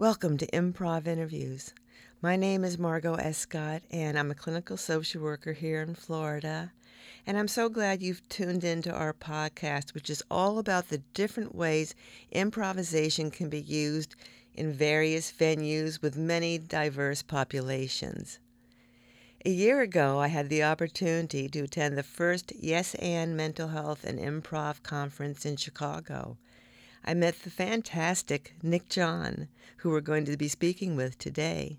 Welcome to Improv Interviews. My name is Margot Escott, and I'm a clinical social worker here in Florida. And I'm so glad you've tuned into our podcast, which is all about the different ways improvisation can be used in various venues with many diverse populations. A year ago, I had the opportunity to attend the first Yes and Mental Health and Improv Conference in Chicago. I met the fantastic Nick John, who we're going to be speaking with today.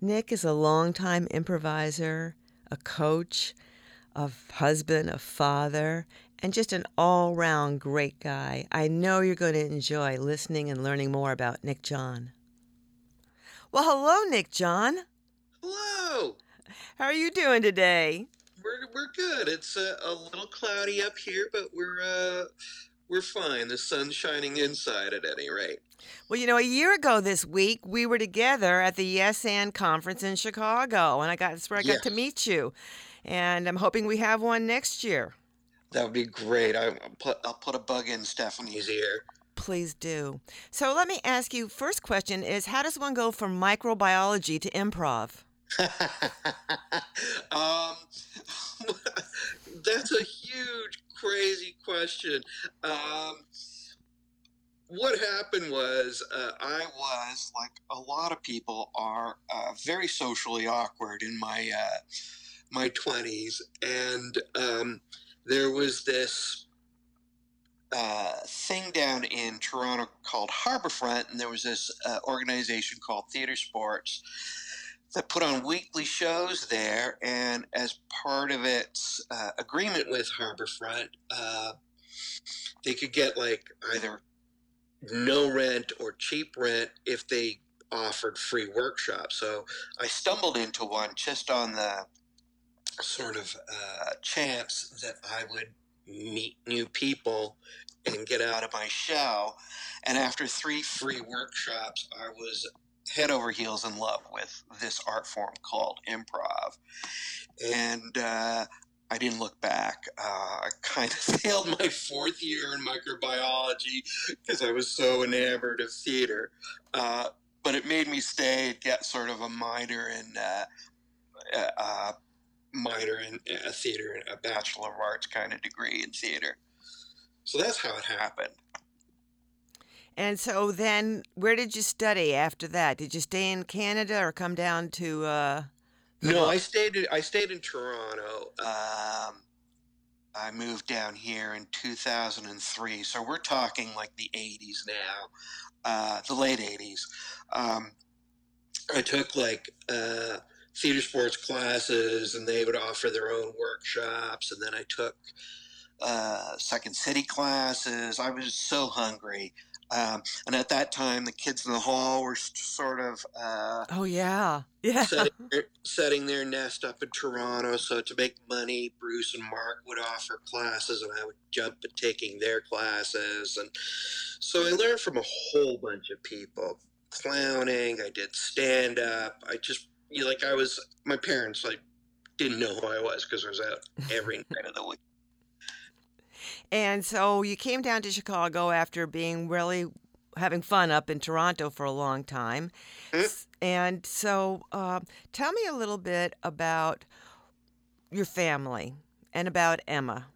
Nick is a longtime improviser, a coach, a husband, a father, and just an all round great guy. I know you're going to enjoy listening and learning more about Nick John. Well, hello, Nick John. Hello. How are you doing today? We're, we're good. It's a, a little cloudy up here, but we're uh, we're fine. The sun's shining inside at any rate. Well, you know, a year ago this week, we were together at the Yes and conference in Chicago, and I got that's where I got to meet you. And I'm hoping we have one next year. That would be great. I, I'll put I'll put a bug in Stephanie's ear. Please do. So let me ask you. First question is, how does one go from microbiology to improv? um, that's a huge, crazy question. Um, what happened was uh, I was like a lot of people are uh, very socially awkward in my uh, my twenties, and um, there was this uh, thing down in Toronto called Harbourfront, and there was this uh, organization called Theatre Sports that put on weekly shows there, and as part of its uh, agreement with Harbourfront, uh, they could get like either no rent or cheap rent if they offered free workshops. So I stumbled into one just on the sort of uh, chance that I would meet new people and get out of my shell. And after three free workshops, I was head over heels in love with this art form called improv. And uh, I didn't look back. Uh, I kind of failed my fourth year in microbiology because I was so enamored of theater. Uh, but it made me stay and get sort of a minor in uh, uh, uh, minor in uh, theater a bachelor of arts kind of degree in theater. So that's how it happened. And so then, where did you study after that? Did you stay in Canada or come down to? Uh, No, I stayed. In, I stayed in Toronto. Um, I moved down here in 2003, so we're talking like the 80s now, uh, the late 80s. Um, I took like uh, theater sports classes, and they would offer their own workshops. And then I took uh, Second City classes. I was so hungry. Um, and at that time, the kids in the hall were sort of uh, oh yeah, yeah. setting, their, setting their nest up in Toronto. So to make money, Bruce and Mark would offer classes, and I would jump at taking their classes. And so I learned from a whole bunch of people. Clowning, I did stand up. I just you know, like I was my parents like didn't know who I was because I was out every night of the week. And so you came down to Chicago after being really having fun up in Toronto for a long time. Mm. S- And so uh, tell me a little bit about your family and about Emma.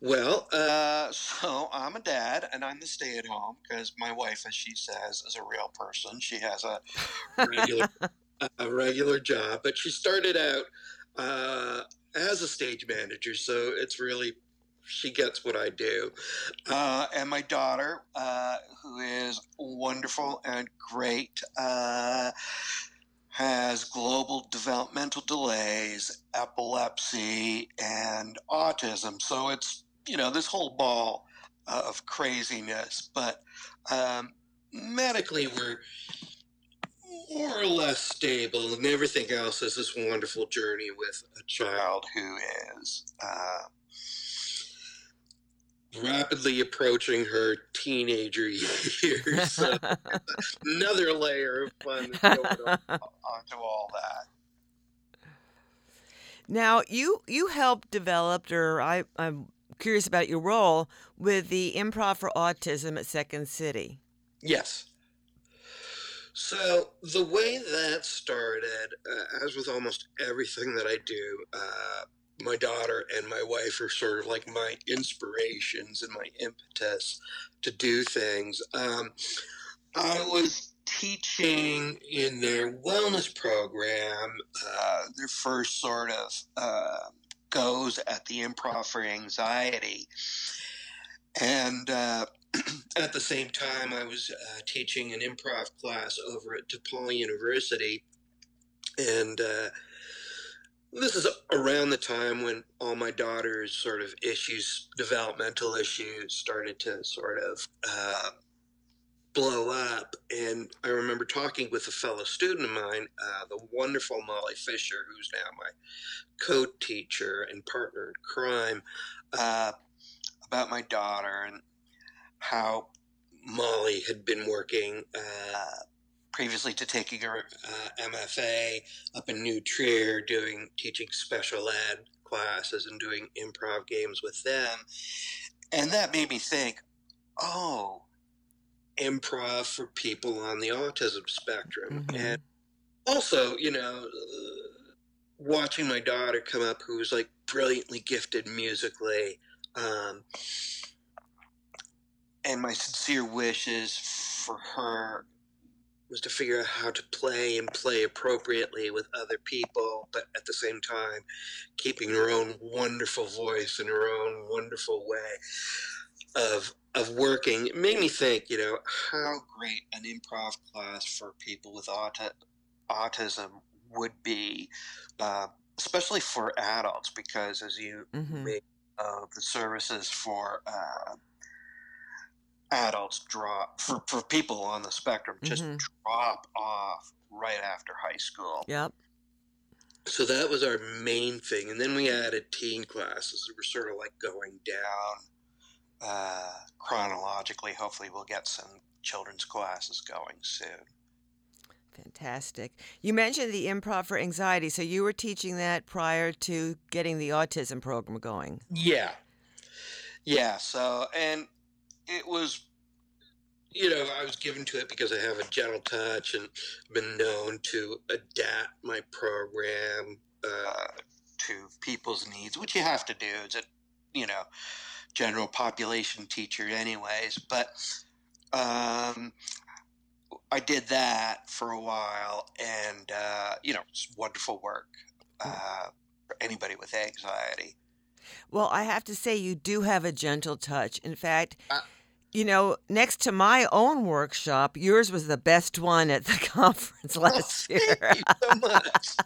Well, uh, so I'm a dad, and I'm the stay-at-home because my wife, as she says, is a real person. She has a regular, a regular job, but she started out uh, as a stage manager, so it's really she gets what I do. Uh, and my daughter, uh, who is wonderful and great, uh, has global developmental delays, epilepsy, and autism. So it's, you know, this whole ball of craziness. But um, medically, we're more or less stable, and everything else is this wonderful journey with a child who is. Rapidly approaching her teenager years. So another layer of fun going on onto all that. Now you you helped developed, or I I'm curious about your role with the Improv for Autism at Second City. Yes. So the way that started, uh, as with almost everything that I do, uh, my daughter and my wife are sort of like my inspirations and my impetus to do things. Um, I was teaching in their wellness program, uh, their first sort of uh, goes at the improv for anxiety. And uh, at the same time, I was uh, teaching an improv class over at DePaul University. And uh, this is around the time when all my daughter's sort of issues, developmental issues, started to sort of uh, blow up. And I remember talking with a fellow student of mine, uh, the wonderful Molly Fisher, who's now my co teacher and partner in crime, uh, about my daughter and how Molly had been working uh, previously to taking her uh, MFA up in New Trier, doing teaching special ed classes and doing improv games with them. And that made me think, oh, improv for people on the autism spectrum. Mm-hmm. And also, you know, uh, watching my daughter come up who was like brilliantly gifted musically. Um, and my sincere wishes for her was to figure out how to play and play appropriately with other people, but at the same time, keeping her own wonderful voice and her own wonderful way of of working. It made me think, you know, how great an improv class for people with auti- autism would be, uh, especially for adults, because as you mm-hmm. make uh, the services for uh, adults drop for, for people on the spectrum just mm-hmm. drop off right after high school. Yep. So that was our main thing, and then we added teen classes. We were sort of like going down uh, chronologically. Hopefully, we'll get some children's classes going soon. Fantastic. You mentioned the improv for anxiety, so you were teaching that prior to getting the autism program going. Yeah. Yeah. So, and it was you know, I was given to it because I have a gentle touch and been known to adapt my program uh, to people's needs, which you have to do as a, you know, general population teacher, anyways. But um, I did that for a while, and uh, you know, it's wonderful work uh, for anybody with anxiety. Well, I have to say, you do have a gentle touch. In fact, uh, you know, next to my own workshop, yours was the best one at the conference last oh, year. Thank you so much.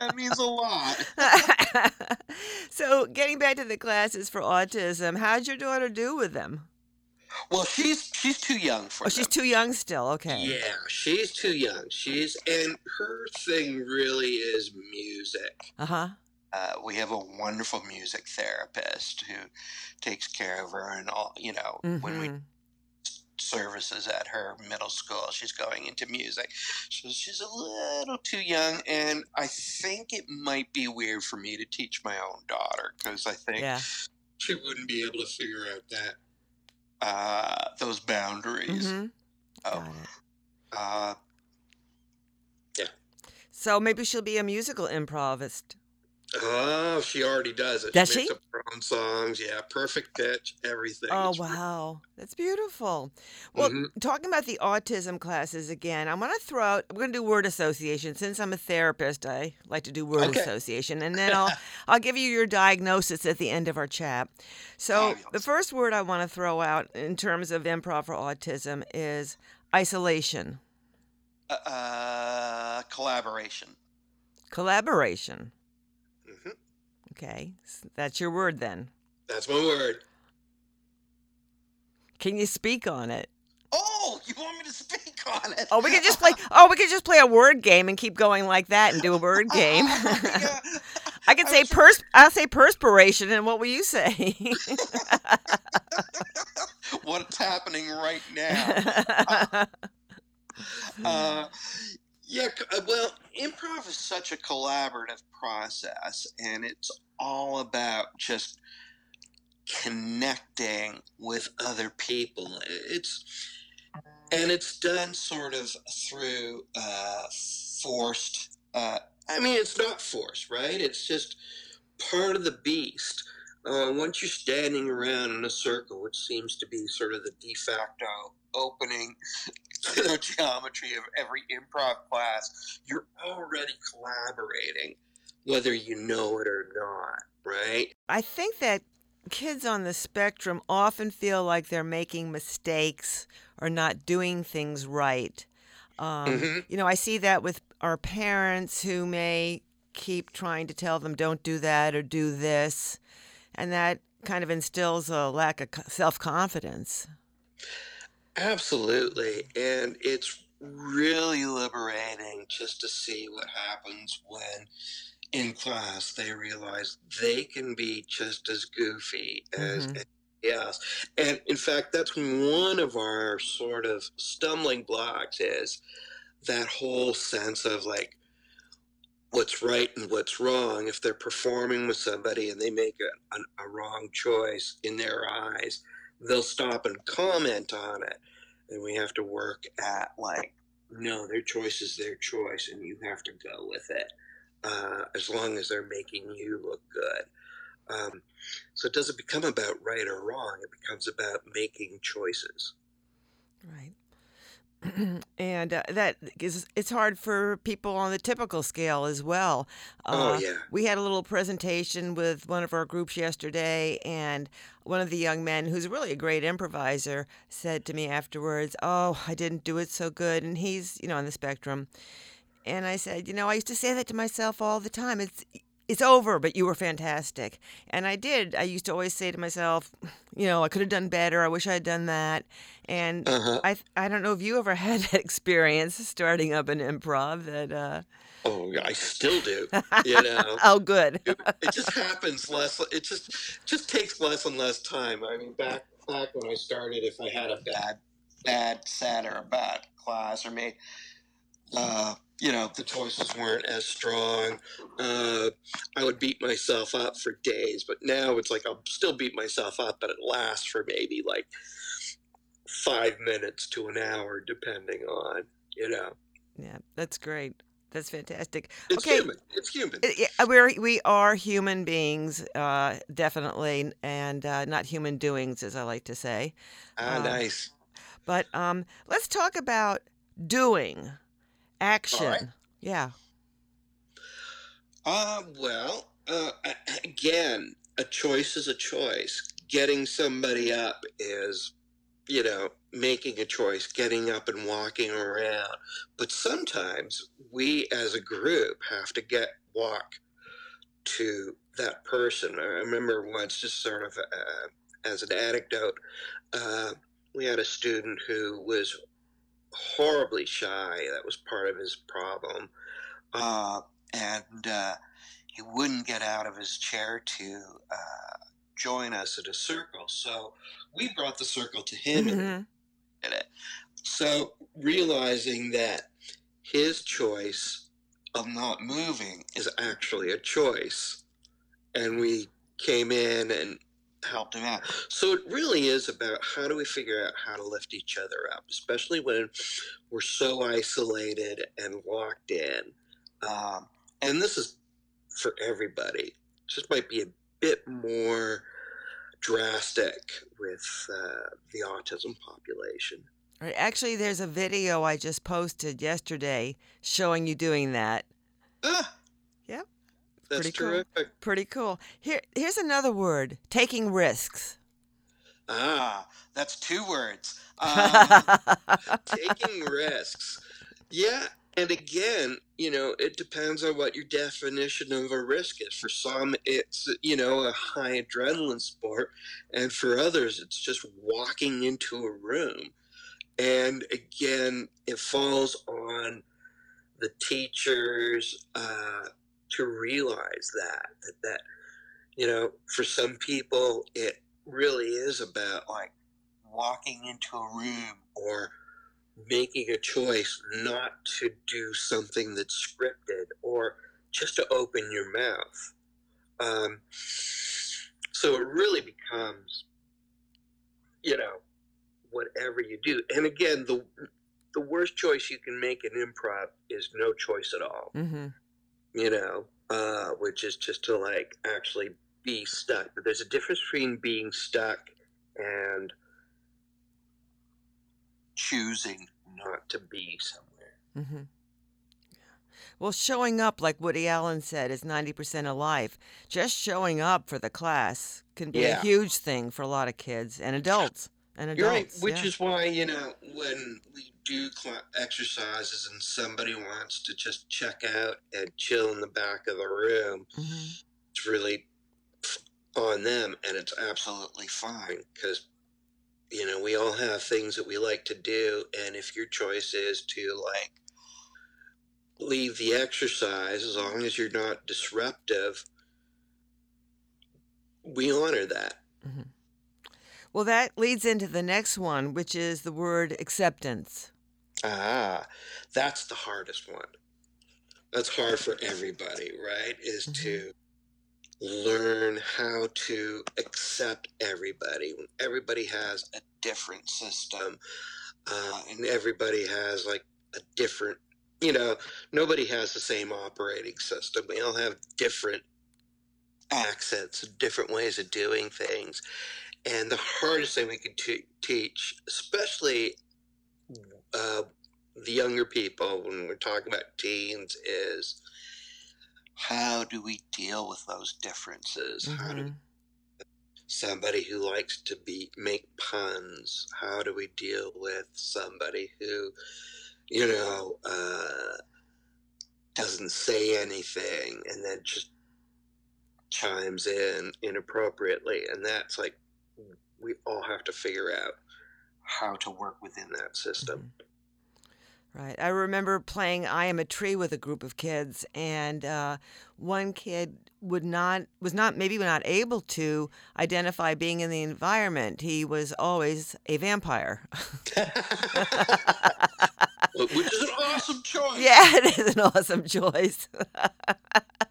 that means a lot. so, getting back to the classes for autism, how'd your daughter do with them? Well, she's she's too young for. Oh, she's too young still. Okay. Yeah, she's too young. She's and her thing really is music. Uh-huh. Uh, we have a wonderful music therapist who takes care of her, and all you know mm-hmm. when we mm-hmm. services at her middle school, she's going into music, so she's a little too young, and I think it might be weird for me to teach my own daughter because I think yeah. she wouldn't be able to figure out that uh, those boundaries. Mm-hmm. Oh, uh, yeah. So maybe she'll be a musical improvist. Oh, she already does it. Does she? Makes up her own songs, yeah, perfect pitch, everything. Oh It's wow, that's beautiful. Well, hmm talking about the autism classes again, I'm going to throw out. We're going to do word association. Since I'm a therapist, I like to do word Okay. association, and then I'll I'll give you your diagnosis at the end of our chat. So the first word I want to throw out in terms of improv for autism is isolation, Uh, uh, collaboration. collaboration. Okay, that's your word then. That's my word. Can you speak on it? Oh, you want me to speak on it? Oh, we could just play. Oh, we could just play a word game and keep going like that and do a word game. I could say pers. I'll say perspiration, and what will you say? What's happening right now? Uh, yeah, uh, well, improv is such a collaborative process, and it's all about just connecting with other people. It's and it's done sort of through uh, forced. Uh, I mean, it's not forced, right? It's just part of the beast. Uh, once you're standing around in a circle, which seems to be sort of the de facto opening geometry of every improv class, you're already collaborating, whether you know it or not, right? I think that kids on the spectrum often feel like they're making mistakes or not doing things right. Um, Mm-hmm. You know, I see that with our parents who may keep trying to tell them, don't do that or do this. And that kind of instills a lack of self confidence. Absolutely. And it's really liberating just to see what happens when in class they realize they can be just as goofy as Mhm. anybody else. And in fact, that's one of our sort of stumbling blocks is that whole sense of like what's right and what's wrong. If they're performing with somebody and they make a, a, a wrong choice in their eyes, they'll stop and comment on it. And we have to work at like, no, their choice is their choice, and you have to go with it uh, as long as they're making you look good. Um, so it doesn't become about right or wrong, it becomes about making choices. Right. and uh, that is it's hard for people on the typical scale as well. Oh, Uh, yeah. We had a little presentation with one of our groups yesterday, and one of the young men, who's really a great improviser, said to me afterwards, "Oh, I didn't do it so good," and he's you know on the spectrum. And I said, you know, I used to say that to myself all the time. It's it's over, but you were fantastic. And I did. I used to always say to myself, you know, I could have done better. I wish I had done that. And Uh-huh. I I don't know if you ever had that experience starting up an improv that uh Oh, yeah, I still do. You know, oh good. it, it just happens less. It just just takes less and less time. I mean, back back when I started, if I had a bad bad set or a bad class, or made, uh, you know, the choices weren't as strong. Uh, I would beat myself up for days. But now it's like I'll still beat myself up, but it lasts for maybe like five minutes to an hour, depending on you know. Yeah, that's great. That's fantastic. It's Okay. human. It's human. Uh, yeah, We're we are human beings, uh, definitely, and uh, not human doings, as I like to say. ah, uh, nice. But um, let's talk about doing, action. Yeah. Uh, well, uh, again, a choice is a choice. Getting somebody up is, you know, making a choice, getting up and walking around. But sometimes we as a group have to get walk to that person. I remember once, just sort of uh, as an anecdote, uh, we had a student who was horribly shy. That was part of his problem. Uh, and uh, he wouldn't get out of his chair to uh, join us at a circle. So we brought the circle to him and Mhm. did it. So realizing that his choice of not moving is actually a choice, and we came in and helped him out. So it really is about how do we figure out how to lift each other up, especially when we're so isolated and locked in. Um, and this is for everybody. Just might be a bit more drastic with uh, the autism population. Right. Actually, there's a video I just posted yesterday showing you doing that. Ah, Yep. That's Pretty cool. Pretty cool. Here, here's another word: taking risks. Ah, that's two words. Um, taking risks. Yeah, and again, you know, it depends on what your definition of a risk is. For some, it's you know a high adrenaline sport, and for others, it's just walking into a room. And again, it falls on the teachers uh, to realize that that that you know, for some people, it really is about like walking into a room or making a choice not to do something that's scripted or just to open your mouth. Um, so it really becomes, you know, whatever you do. And again, the the worst choice you can make in improv is no choice at all. Mm-hmm. You know, uh, which is just to like actually be stuck. But there's a difference between being stuck and choosing not to be somewhere. Mm-hmm. Well, showing up, like Woody Allen said, is 90% of life. Just showing up for the class can be Yeah. a huge thing for a lot of kids and adults. And adults. You're right, which yeah. is why you know when we do exercises and somebody wants to just check out and chill in the back of the room, Mhm. it's really on them, and it's absolutely fine because you know we all have things that we like to do, and if your choice is to like leave the exercise as long as you're not disruptive, we honor that. Well, that leads into the next one, which is the word acceptance. Ah, that's the hardest one. That's hard for everybody, right? Is to learn how to accept everybody. Everybody has a different system, uh, and everybody has like a different, you know, nobody has the same operating system. We all have different accents, different ways of doing things. And the hardest thing we could t- teach, especially uh, the younger people when we're talking about teens is how do we deal with those differences how do Mhm. somebody who likes to be make puns how do we deal with somebody who you know uh, doesn't say anything and then just chimes in inappropriately and that's like we all have to figure out how to work within that system Right. I remember playing I Am a Tree with a group of kids, and uh, one kid would not was not maybe not able to identify being in the environment. He was always a vampire. Which is an awesome choice. yeah, it is an awesome choice.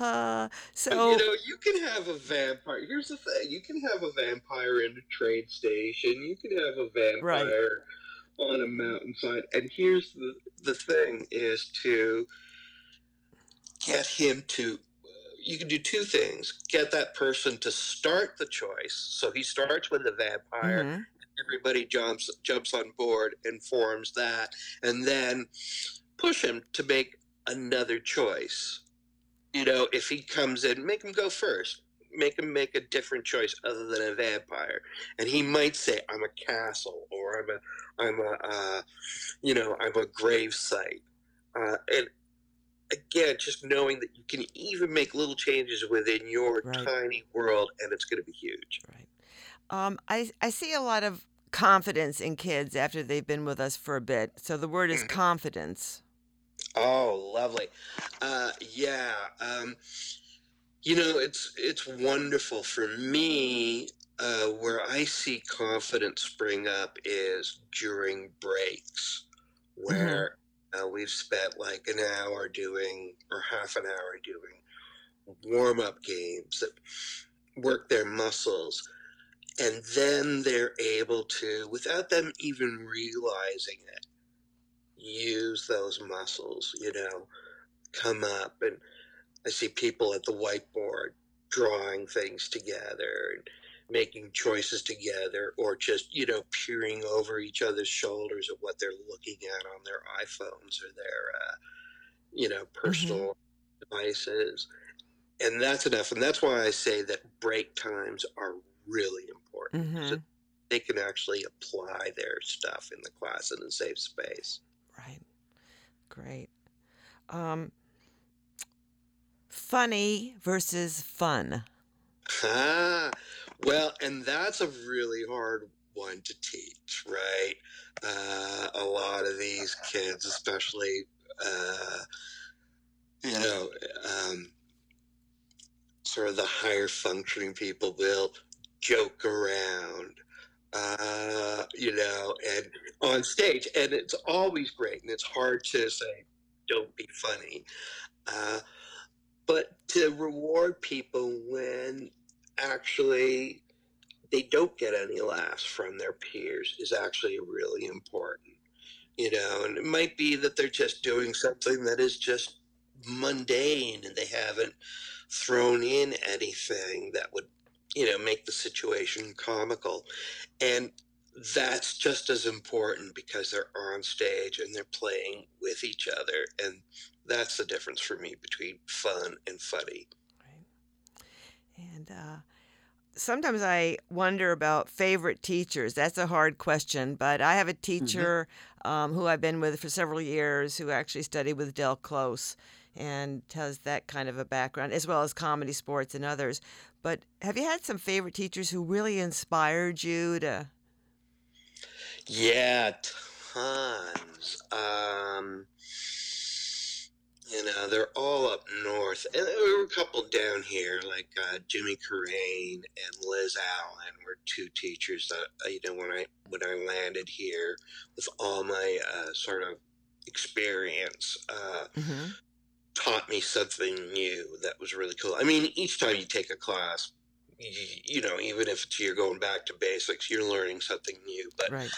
uh, so you know, you can have a vampire. Here's the thing: you can have a vampire in a train station. You can have a vampire on a mountainside. And here's the the thing: is to get him to. You can do two things: get that person to start the choice. So he starts with the vampire. mhm, everybody jumps jumps on board and forms that and then push him to make another choice you know if he comes in make him go first make him make a different choice other than a vampire and he might say i'm a castle or i'm a i'm a uh, you know i'm a grave site uh, and again just knowing that you can even make little changes within your Right. tiny world and it's going to be huge right. Um, I I see a lot of confidence in kids after they've been with us for a bit. So the word is Mhm. confidence. Oh, lovely. Uh, yeah. Um, you know, it's it's wonderful for me. Uh, where I see confidence spring up is during breaks, where uh, we've spent like an hour doing or half an hour doing warm up games that work their muscles, and then they're able to, without them even realizing it, use those muscles, you know, come up and I see people at the whiteboard drawing things together and making choices together or just, you know, peering over each other's shoulders at what they're looking at on their iPhones or their, uh, you know, personal devices. And that's enough. And that's why I say that break times are really important. hmm So they can actually apply their stuff in the class in a safe space. Great. Um, funny versus fun. Ah, well, and that's a really hard one to teach, right? Uh, a lot of these kids, especially, uh, you know, um, sort of the higher functioning people, will joke around, uh, you know, and on stage, and it's always great, and it's hard to say, don't be funny. Uh, but to reward people when actually they don't get any laughs from their peers is actually really important. You know, and it might be that they're just doing something that is just mundane and they haven't thrown in anything that would, you know, make the situation comical. And that's just as important because they're on stage and they're playing with each other. And that's the difference for me between fun and funny. Right. And uh, sometimes I wonder about favorite teachers. That's a hard question, but I have a mm-hmm. teacher mm-hmm. um, who I've been with for several years who actually studied with Del Close and has that kind of a background, as well as comedy, sports, and others. But have you had some favorite teachers who really inspired you to? Yeah, tons. Um, you know, they're all up north. And there were a couple down here, like uh, Jimmy Carrane and Liz Allen were two teachers that, uh, you know, when I, when I landed here with all my uh, sort of experience, uh, mm-hmm. Taught me something new that was really cool. I mean, each time you take a class, you, you know, even if you're going back to basics, you're learning something new. But, right.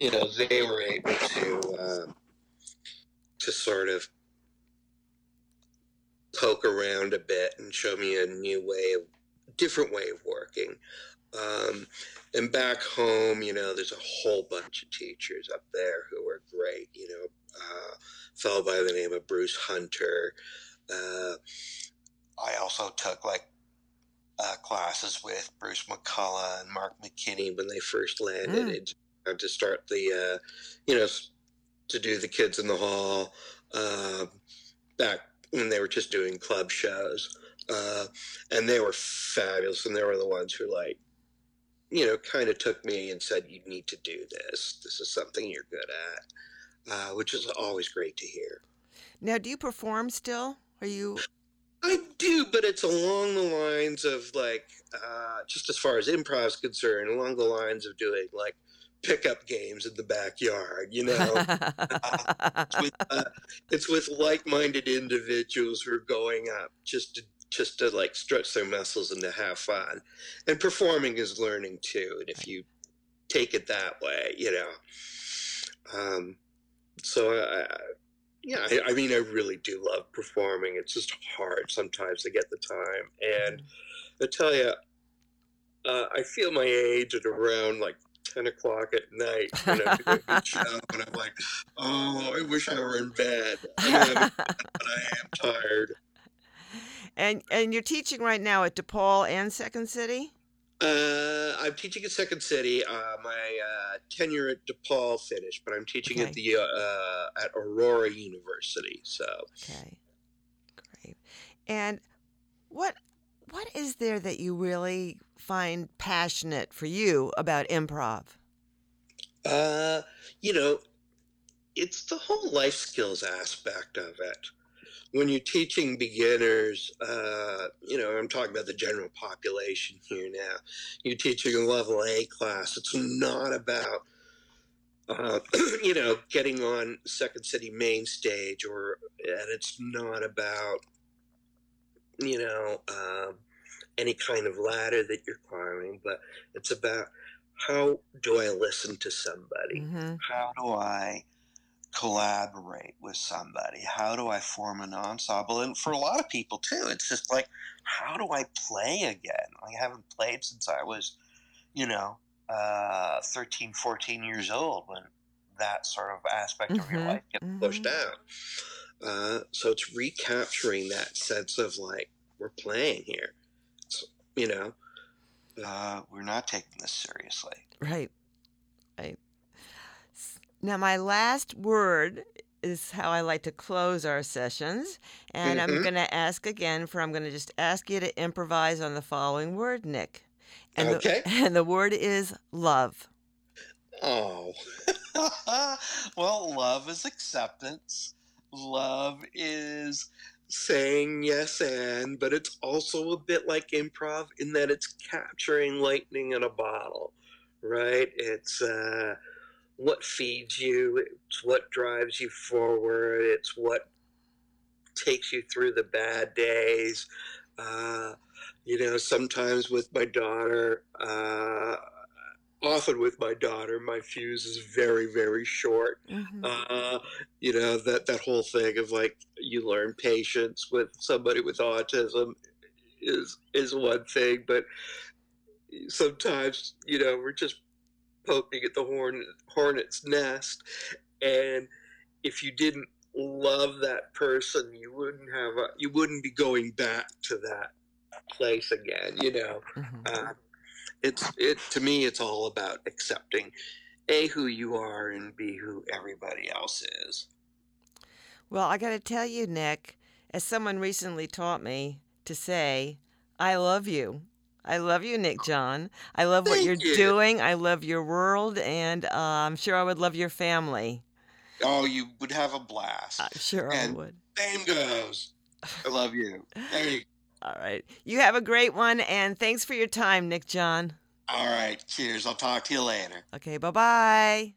you know, they were able to, uh, to sort of poke around a bit and show me a new way of different way of working. Um, and back home, you know, there's a whole bunch of teachers up there who are great. You know, uh, fellow by the name of Bruce Hunter. Uh, I also took like uh, classes with Bruce McCulloch and Mark McKinney when they first landed mm. to start the, uh, you know, to do the kids in the hall uh, back when they were just doing club shows. Uh, and they were fabulous. And they were the ones who, like, you know, kind of took me and said, you need to do this. This is something you're good at, uh, which is always great to hear. Now, do you perform still? Are you? I do, but it's along the lines of like, uh, just as far as improv is concerned, along the lines of doing like pickup games in the backyard. You know, uh, it's with, uh, it's with like-minded individuals who are going up just to just to like stretch their muscles and to have fun. And performing is learning too. And if you take it that way, you know. Um, so I, yeah, I, I, mean, I really do love performing. It's just hard sometimes to get the time. And I tell you, uh, I feel my age at around like 10 o'clock at night when I'm doing a show, and I'm like, oh, I wish I were in bed. I but I am tired. And and you're teaching right now at DePaul and Second City? Uh, I'm teaching at Second City. Uh, my uh, tenure at DePaul finished, but I'm teaching okay. at the uh, at Aurora University. So okay, great. And what what is there that you really find passionate for you about improv? Uh, you know, it's the whole life skills aspect of it. When you're teaching beginners, uh, you know, I'm talking about the general population here now. You're teaching a level A class. It's not about, uh, you know, getting on Second City main stage, or and it's not about, you know, um, any kind of ladder that you're climbing, but it's about how do I listen to somebody? Mm-hmm. How do I collaborate with somebody? How do I form an ensemble? And for a lot of people too, it's just like, how do I play again? I haven't played since I was, you know, uh, 13, 14 years old when that sort of aspect mm-hmm. of your mm-hmm. life gets mm-hmm. pushed out. Uh, so it's recapturing that sense of like, we're playing here you know, uh, we're not taking this seriously. Right. Right. Now, my last word is how I like to close our sessions. And mm-hmm. I'm going to ask again for I'm going to just ask you to improvise on the following word, Nick. And okay. The, and the word is love. Oh. well, love is acceptance. Love is saying yes and, but it's also a bit like improv in that it's capturing lightning in a bottle, right? It's uh, what feeds you, it's what drives you forward, it's what takes you through the bad days. Uh, you know, sometimes with my daughter, uh, often with my daughter, my fuse is very, very short. Mhm. Uh, you know, that, that whole thing of like you learn patience with somebody with autism is is one thing, but sometimes, you know, we're just poking at the horn, hornet's nest. And if you didn't love that person, you wouldn't have a, you wouldn't be going back to that place again, you know Mhm. uh, it's it to me it's all about accepting a who you are and b who everybody else is Well, I got to tell you, Nick, as someone recently taught me to say, I love you. I love you, Nick John. I love what you're you. doing. I love your world, and uh, I'm sure I would love your family. oh you would have a blast I'm sure I would. same goes i love you there you All right. You have a great one, and thanks for your time, Nick John. all right cheers i'll talk to you later Okay, bye bye.